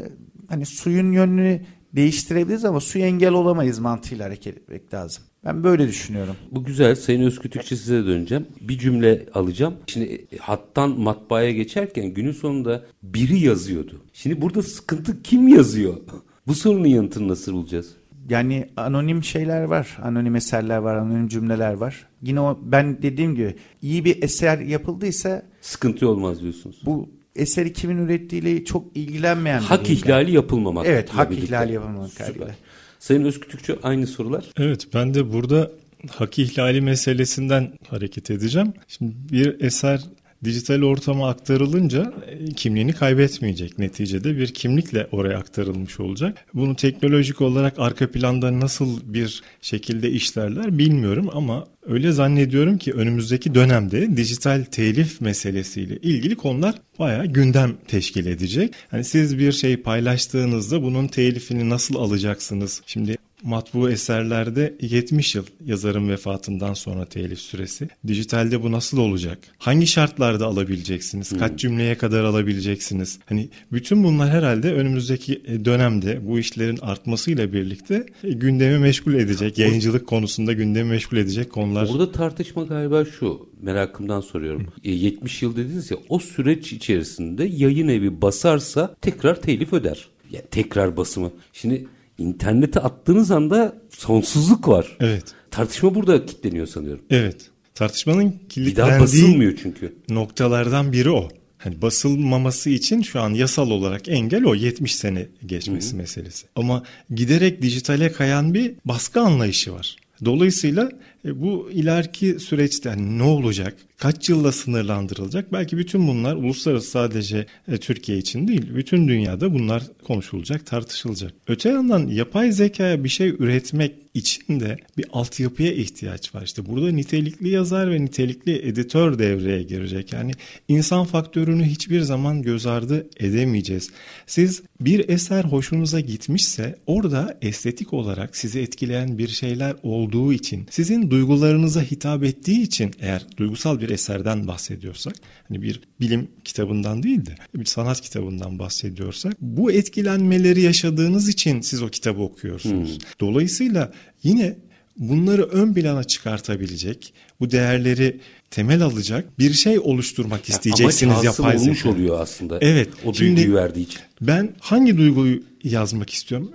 Speaker 3: hani suyun yönünü değiştirebiliriz ama suya engel olamayız mantığıyla hareket etmek lazım. Ben böyle düşünüyorum.
Speaker 1: Bu güzel. Sayın Özkütükçü size döneceğim. Bir cümle alacağım. Şimdi hattan matbaaya geçerken günün sonunda biri yazıyordu. Şimdi burada sıkıntı kim yazıyor? Bu sorunun yanıtını nasıl bulacağız?
Speaker 3: Yani anonim şeyler var. Anonim eserler var, anonim cümleler var. Yine o ben dediğim gibi iyi bir eser yapıldıysa
Speaker 1: sıkıntı olmaz diyorsunuz.
Speaker 3: Bu eseri kimin ürettiğiyle çok ilgilenmeyen
Speaker 1: hak ihlali yapılmamak.
Speaker 3: Evet, hak birlikte. ihlali yapılmamak kaydıyla.
Speaker 1: Sayın Özkütükçü aynı sorular.
Speaker 2: Evet, ben de burada hak ihlali meselesinden hareket edeceğim. Şimdi bir eser dijital ortama aktarılınca e, kimliğini kaybetmeyecek. Neticede bir kimlikle oraya aktarılmış olacak. Bunu teknolojik olarak arka planda nasıl bir şekilde işlerler bilmiyorum ama öyle zannediyorum ki önümüzdeki dönemde dijital telif meselesiyle ilgili konular bayağı gündem teşkil edecek. Hani siz bir şey paylaştığınızda bunun telifini nasıl alacaksınız? Şimdi matbu eserlerde 70 yıl yazarın vefatından sonra telif süresi. Dijitalde bu nasıl olacak? Hangi şartlarda alabileceksiniz? Hmm. Kaç cümleye kadar alabileceksiniz? Hani bütün bunlar herhalde önümüzdeki e, dönemde bu işlerin artmasıyla birlikte e, gündemi meşgul edecek, yayıncılık konusunda gündemi meşgul edecek konular.
Speaker 1: Burada tartışma galiba şu, merakımdan soruyorum. E, 70 yıl dediniz ya o süreç içerisinde yayın evi basarsa tekrar telif öder. Ya tekrar basımı. Şimdi internete attığınız anda sonsuzluk var.
Speaker 2: Evet.
Speaker 1: Tartışma burada kilitleniyor sanıyorum.
Speaker 2: Evet. Tartışmanın
Speaker 1: kilitlendiği çünkü.
Speaker 2: noktalardan biri o. Hani basılmaması için şu an yasal olarak engel o 70 sene geçmesi Hı-hı. meselesi. Ama giderek dijitale kayan bir baskı anlayışı var. Dolayısıyla e, bu ileriki süreçte yani ne olacak? Kaç yılla sınırlandırılacak? Belki bütün bunlar uluslararası sadece e, Türkiye için değil, bütün dünyada bunlar konuşulacak, tartışılacak. Öte yandan yapay zekaya bir şey üretmek için de bir altyapıya ihtiyaç var. İşte burada nitelikli yazar ve nitelikli editör devreye girecek. Yani insan faktörünü hiçbir zaman göz ardı edemeyeceğiz. Siz bir eser hoşunuza gitmişse orada estetik olarak sizi etkileyen bir şeyler olduğu için sizin duygularınıza hitap ettiği için eğer duygusal bir eserden bahsediyorsak hani bir bilim kitabından değil de bir sanat kitabından bahsediyorsak bu etkilenmeleri yaşadığınız için siz o kitabı okuyorsunuz. Hmm. Dolayısıyla yine bunları ön plana çıkartabilecek, bu değerleri temel alacak bir şey oluşturmak isteyeceksiniz
Speaker 1: Amaç
Speaker 2: yapay
Speaker 1: olmuş
Speaker 2: zeka.
Speaker 1: oluyor aslında.
Speaker 2: Evet.
Speaker 1: O
Speaker 2: Şimdi
Speaker 1: duyguyu verdiği için.
Speaker 2: Ben hangi duyguyu yazmak istiyorum?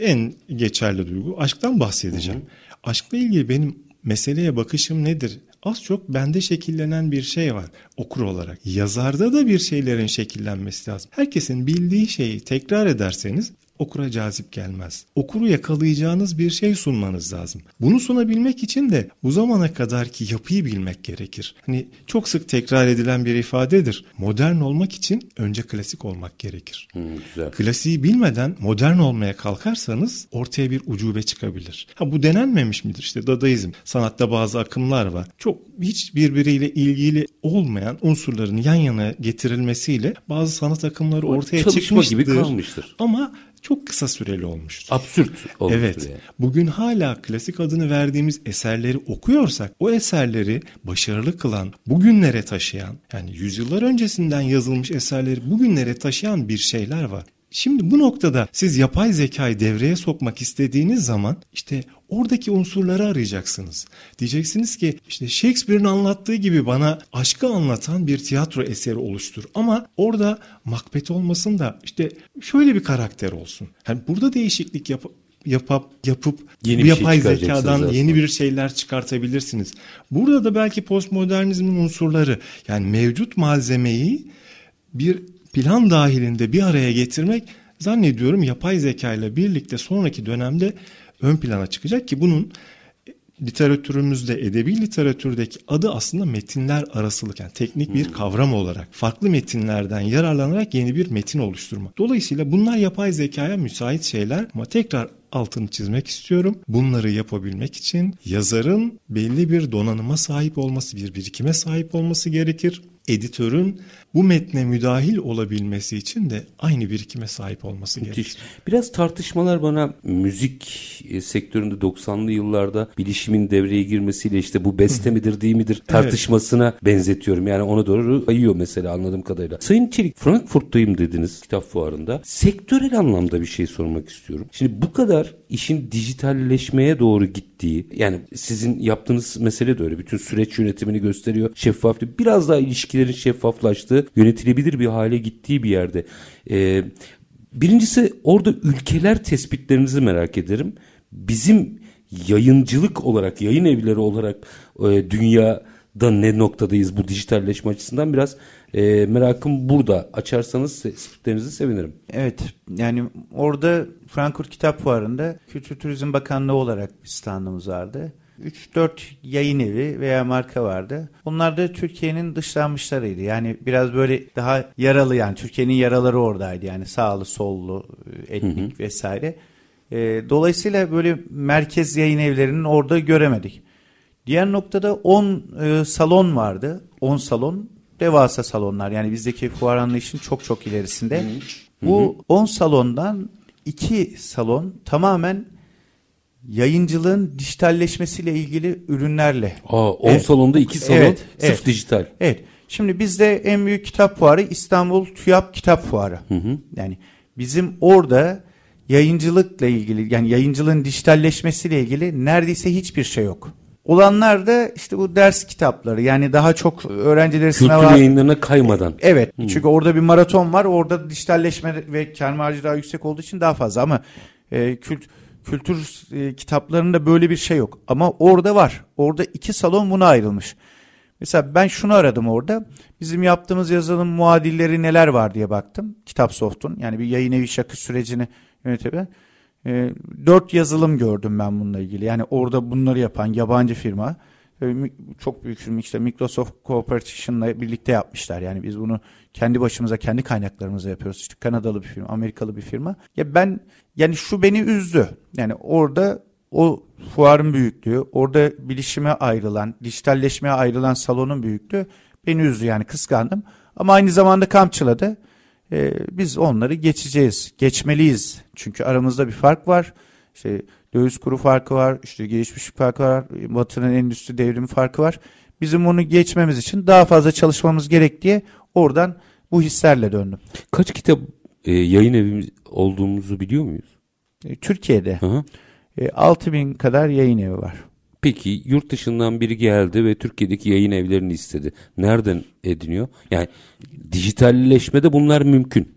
Speaker 2: En geçerli duygu aşktan bahsedeceğim. Hı hı. Aşkla ilgili benim meseleye bakışım nedir? Az çok bende şekillenen bir şey var okur olarak. Yazarda da bir şeylerin şekillenmesi lazım. Herkesin bildiği şeyi tekrar ederseniz okura cazip gelmez. Okuru yakalayacağınız bir şey sunmanız lazım. Bunu sunabilmek için de bu zamana kadarki yapıyı bilmek gerekir. Hani çok sık tekrar edilen bir ifadedir. Modern olmak için önce klasik olmak gerekir.
Speaker 1: Hmm, güzel.
Speaker 2: Klasiği bilmeden modern olmaya kalkarsanız ortaya bir ucube çıkabilir. Ha bu denenmemiş midir? İşte dadaizm. Sanatta bazı akımlar var. Çok hiç birbiriyle ilgili olmayan unsurların yan yana getirilmesiyle bazı sanat akımları ortaya çıkmıştır.
Speaker 1: gibi kalmıştır.
Speaker 2: Ama çok kısa süreli olmuştur.
Speaker 1: Absürt olmuştur
Speaker 2: Evet.
Speaker 1: yani.
Speaker 2: Bugün hala klasik adını verdiğimiz eserleri okuyorsak o eserleri başarılı kılan, bugünlere taşıyan yani yüzyıllar öncesinden yazılmış eserleri bugünlere taşıyan bir şeyler var. Şimdi bu noktada siz yapay zekayı devreye sokmak istediğiniz zaman işte oradaki unsurları arayacaksınız. Diyeceksiniz ki işte Shakespeare'in anlattığı gibi bana aşkı anlatan bir tiyatro eseri oluştur. Ama orada Macbeth olmasın da işte şöyle bir karakter olsun. Yani burada değişiklik yap yapıp yapıp
Speaker 1: Yeni
Speaker 2: bir
Speaker 1: şey
Speaker 2: yapay
Speaker 1: çıkaracaksınız
Speaker 2: zekadan
Speaker 1: aslında.
Speaker 2: yeni bir şeyler çıkartabilirsiniz. Burada da belki postmodernizmin unsurları yani mevcut malzemeyi bir plan dahilinde bir araya getirmek zannediyorum yapay zeka ile birlikte sonraki dönemde ön plana çıkacak ki bunun literatürümüzde edebi literatürdeki adı aslında metinler arasılık yani teknik bir kavram olarak farklı metinlerden yararlanarak yeni bir metin oluşturma. Dolayısıyla bunlar yapay zekaya müsait şeyler ama tekrar altını çizmek istiyorum. Bunları yapabilmek için yazarın belli bir donanıma sahip olması, bir birikime sahip olması gerekir. Editörün bu metne müdahil olabilmesi için de aynı birikime sahip olması
Speaker 1: Müthiş.
Speaker 2: gerekir.
Speaker 1: Biraz tartışmalar bana müzik e, sektöründe 90'lı yıllarda bilişimin devreye girmesiyle işte bu beste midir değil midir tartışmasına benzetiyorum. Yani ona doğru kayıyor mesela anladığım kadarıyla. Sayın Çelik Frankfurt'tayım dediniz kitap fuarında. Sektörel anlamda bir şey sormak istiyorum. Şimdi bu kadar işin dijitalleşmeye doğru gittiği yani sizin yaptığınız mesele de öyle. Bütün süreç yönetimini gösteriyor. Şeffaflık biraz daha ilişkilerin şeffaflaştığı yönetilebilir bir hale gittiği bir yerde. Ee, birincisi orada ülkeler tespitlerinizi merak ederim. Bizim yayıncılık olarak, yayın evleri olarak e, dünyada ne noktadayız bu dijitalleşme açısından biraz e, merakım burada. Açarsanız tespitlerinizi sevinirim.
Speaker 3: Evet yani orada Frankfurt Kitap Fuarı'nda Kültür Turizm Bakanlığı olarak bir standımız vardı. 3-4 yayın evi veya marka vardı. Onlar da Türkiye'nin dışlanmışlarıydı. Yani biraz böyle daha yaralı yani Türkiye'nin yaraları oradaydı. Yani sağlı, sollu, etnik hı hı. vesaire. E, dolayısıyla böyle merkez yayın evlerinin orada göremedik. Diğer noktada 10 e, salon vardı. 10 salon devasa salonlar. Yani bizdeki fuar anlayışın çok çok ilerisinde. Hı hı. Bu 10 salondan 2 salon tamamen yayıncılığın dijitalleşmesiyle ilgili ürünlerle.
Speaker 1: Aa, 10 evet. salonda 2 salon evet, sırf
Speaker 3: evet,
Speaker 1: dijital.
Speaker 3: Evet. Şimdi bizde en büyük kitap fuarı İstanbul TÜYAP Kitap Fuarı.
Speaker 1: Hı hı.
Speaker 3: Yani bizim orada yayıncılıkla ilgili yani yayıncılığın dijitalleşmesiyle ilgili neredeyse hiçbir şey yok. Olanlar da işte bu ders kitapları yani daha çok öğrencileri
Speaker 1: Kültür
Speaker 3: sınava...
Speaker 1: yayınlarına kaymadan.
Speaker 3: Evet hmm. çünkü orada bir maraton var orada dijitalleşme ve kar marjı daha yüksek olduğu için daha fazla ama e, kült, kültür e, kitaplarında böyle bir şey yok. Ama orada var orada iki salon buna ayrılmış. Mesela ben şunu aradım orada. Bizim yaptığımız yazılım muadilleri neler var diye baktım. Kitapsoft'un yani bir yayın evi şakı sürecini yönetebilen. E, dört yazılım gördüm ben bununla ilgili. Yani orada bunları yapan yabancı firma. E, çok büyük firma işte Microsoft Corporation'la birlikte yapmışlar. Yani biz bunu kendi başımıza kendi kaynaklarımıza yapıyoruz. İşte Kanadalı bir firma, Amerikalı bir firma. Ya ben yani şu beni üzdü. Yani orada o fuarın büyüklüğü, orada bilişime ayrılan, dijitalleşmeye ayrılan salonun büyüklüğü beni üzdü yani kıskandım. Ama aynı zamanda kamçıladı. Ee, biz onları geçeceğiz, geçmeliyiz. Çünkü aramızda bir fark var. İşte döviz kuru farkı var, işte gelişmişlik farkı var, Batı'nın endüstri devrimi farkı var. Bizim onu geçmemiz için daha fazla çalışmamız gerek diye oradan bu hislerle döndüm.
Speaker 1: Kaç kitap e, yayın evimiz olduğumuzu biliyor muyuz?
Speaker 3: E, Türkiye'de.
Speaker 1: Hı hı.
Speaker 3: E, 6 bin kadar yayın evi var.
Speaker 1: Peki yurt dışından biri geldi ve Türkiye'deki yayın evlerini istedi. Nereden ediniyor? Yani dijitalleşmede bunlar mümkün.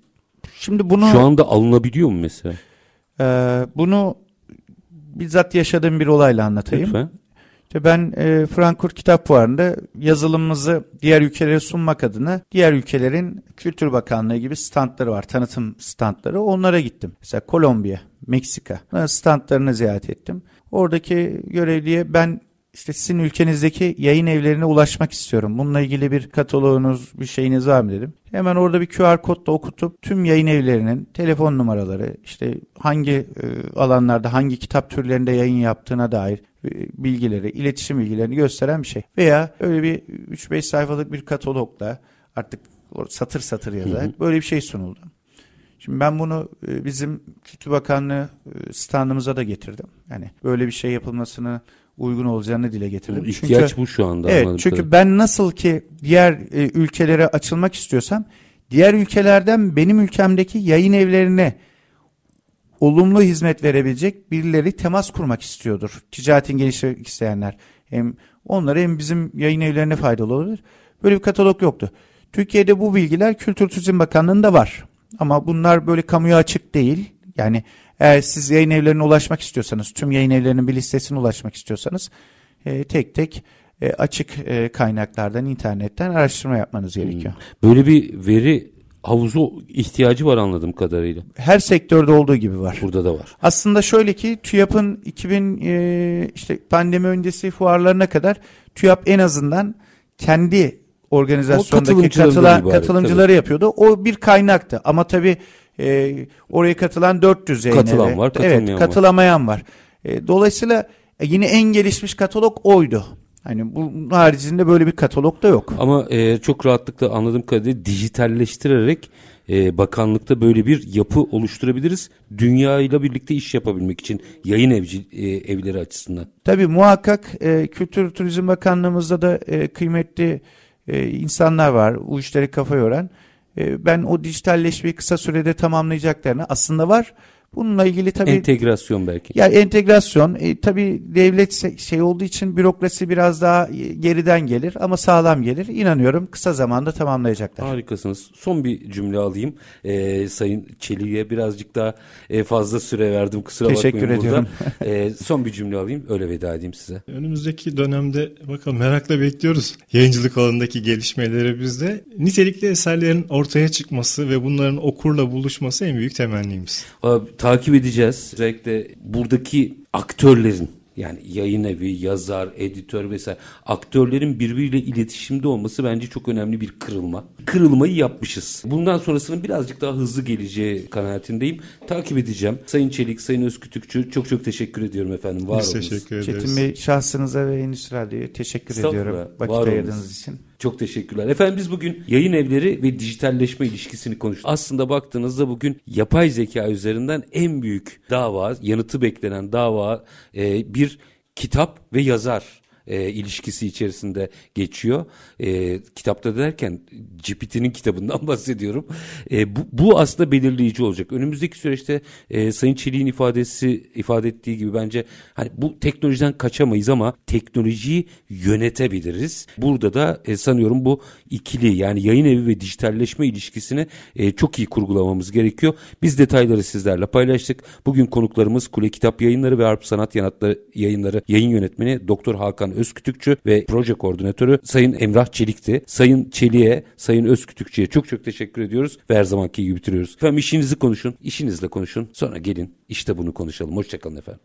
Speaker 1: Şimdi bunu şu anda alınabiliyor mu mesela?
Speaker 3: E, bunu bizzat yaşadığım bir olayla anlatayım. Lütfen. İşte ben e, Frankfurt Kitap Fuarı'nda yazılımımızı diğer ülkelere sunmak adına diğer ülkelerin Kültür Bakanlığı gibi standları var, tanıtım standları. Onlara gittim. Mesela Kolombiya, Meksika standlarını ziyaret ettim. Oradaki görevliye ben işte sizin ülkenizdeki yayın evlerine ulaşmak istiyorum. Bununla ilgili bir kataloğunuz, bir şeyiniz var mı dedim. Hemen orada bir QR kodla okutup tüm yayın evlerinin telefon numaraları, işte hangi e, alanlarda, hangi kitap türlerinde yayın yaptığına dair e, bilgileri, iletişim bilgilerini gösteren bir şey. Veya öyle bir 3-5 sayfalık bir katalogla artık satır satır yazar böyle bir şey sunuldu. Şimdi ben bunu e, bizim Kültür Bakanlığı standımıza da getirdim. Yani böyle bir şey yapılmasını uygun olacağını dile getirdim.
Speaker 1: İhtiyaç çünkü, bu şu anda.
Speaker 3: Evet çünkü tabii. ben nasıl ki diğer e, ülkelere açılmak istiyorsam diğer ülkelerden benim ülkemdeki yayın evlerine olumlu hizmet verebilecek birileri temas kurmak istiyordur. Ticaretin geliştirmek isteyenler. Hem onlara hem bizim yayın evlerine faydalı olabilir. Böyle bir katalog yoktu. Türkiye'de bu bilgiler Kültür Turizm Bakanlığı'nda var. Ama bunlar böyle kamuya açık değil. Yani eğer siz yayın evlerine ulaşmak istiyorsanız, tüm yayın evlerinin bir listesine ulaşmak istiyorsanız e, tek tek e, açık e, kaynaklardan, internetten araştırma yapmanız hmm. gerekiyor.
Speaker 1: Böyle bir veri havuzu ihtiyacı var anladığım kadarıyla.
Speaker 3: Her sektörde olduğu gibi var.
Speaker 1: Burada da var.
Speaker 3: Aslında şöyle ki TÜYAP'ın 2000 e, işte pandemi öncesi fuarlarına kadar TÜYAP en azından kendi organizasyondaki katılan katılımcıları tabii. yapıyordu. O bir kaynaktı. Ama tabii e, oraya katılan 400 yayın
Speaker 1: Katılan evi. var, katılmayan
Speaker 3: evet, katılamayan var. var. E, dolayısıyla e, yine en gelişmiş katalog oydu. Hani bu haricinde böyle bir katalog da yok.
Speaker 1: Ama e, çok rahatlıkla anladığım kadarıyla dijitalleştirerek e, bakanlıkta böyle bir yapı oluşturabiliriz. Dünya ile birlikte iş yapabilmek için yayın evci, e, evleri açısından.
Speaker 3: Tabii muhakkak e, Kültür Turizm Bakanlığımızda da e, kıymetli e, insanlar var. Bu kafa yoran. E, ben o dijitalleşmeyi kısa sürede tamamlayacaklarını aslında var. Bununla ilgili tabii
Speaker 1: entegrasyon belki.
Speaker 3: Ya entegrasyon e, tabii devlet şey olduğu için bürokrasi biraz daha e, geriden gelir ama sağlam gelir. İnanıyorum kısa zamanda tamamlayacaklar.
Speaker 1: Harikasınız. Son bir cümle alayım. Ee, Sayın Çelik'e birazcık daha e, fazla süre verdim. Kusura
Speaker 3: Teşekkür
Speaker 1: bakmayın
Speaker 3: ediyorum.
Speaker 1: burada. ee, son bir cümle alayım. Öyle veda edeyim size.
Speaker 2: Önümüzdeki dönemde bakalım merakla bekliyoruz. Yayıncılık alanındaki gelişmeleri bizde. Nitelikli eserlerin ortaya çıkması ve bunların okurla buluşması en büyük temennimiz.
Speaker 1: Abi, takip edeceğiz. Özellikle buradaki aktörlerin yani yayın evi, yazar, editör vesaire aktörlerin birbiriyle iletişimde olması bence çok önemli bir kırılma. Kırılmayı yapmışız. Bundan sonrasının birazcık daha hızlı geleceği kanaatindeyim. Takip edeceğim. Sayın Çelik, Sayın Özkütükçü çok çok teşekkür ediyorum efendim. Var
Speaker 2: Biz teşekkür ederiz.
Speaker 3: Çetin Bey şahsınıza ve Endüstri Radyo'ya teşekkür ediyorum. Vakit ayırdığınız için.
Speaker 1: Çok teşekkürler. Efendim biz bugün yayın evleri ve dijitalleşme ilişkisini konuştuk. Aslında baktığınızda bugün yapay zeka üzerinden en büyük dava, yanıtı beklenen dava e, bir kitap ve yazar e, ilişkisi içerisinde geçiyor. E, kitapta derken GPT'nin kitabından (laughs) bahsediyorum. E, bu, bu aslında belirleyici olacak. Önümüzdeki süreçte e, Sayın Çelik'in ifadesi ifade ettiği gibi bence hani bu teknolojiden kaçamayız ama teknolojiyi yönetebiliriz. Burada da e, sanıyorum bu ikili yani yayın evi ve dijitalleşme ilişkisini e, çok iyi kurgulamamız gerekiyor. Biz detayları sizlerle paylaştık. Bugün konuklarımız Kule Kitap Yayınları ve Harp Sanat Yanatları Yayınları yayın yönetmeni Doktor Hakan Özkütükçü ve proje koordinatörü Sayın Emrah Çelik'ti. Sayın Çelik'e, Sayın Özkütükçü'ye çok çok teşekkür ediyoruz ve her zamanki gibi bitiriyoruz. Efendim işinizi konuşun, işinizle konuşun. Sonra gelin işte bunu konuşalım. Hoşçakalın efendim.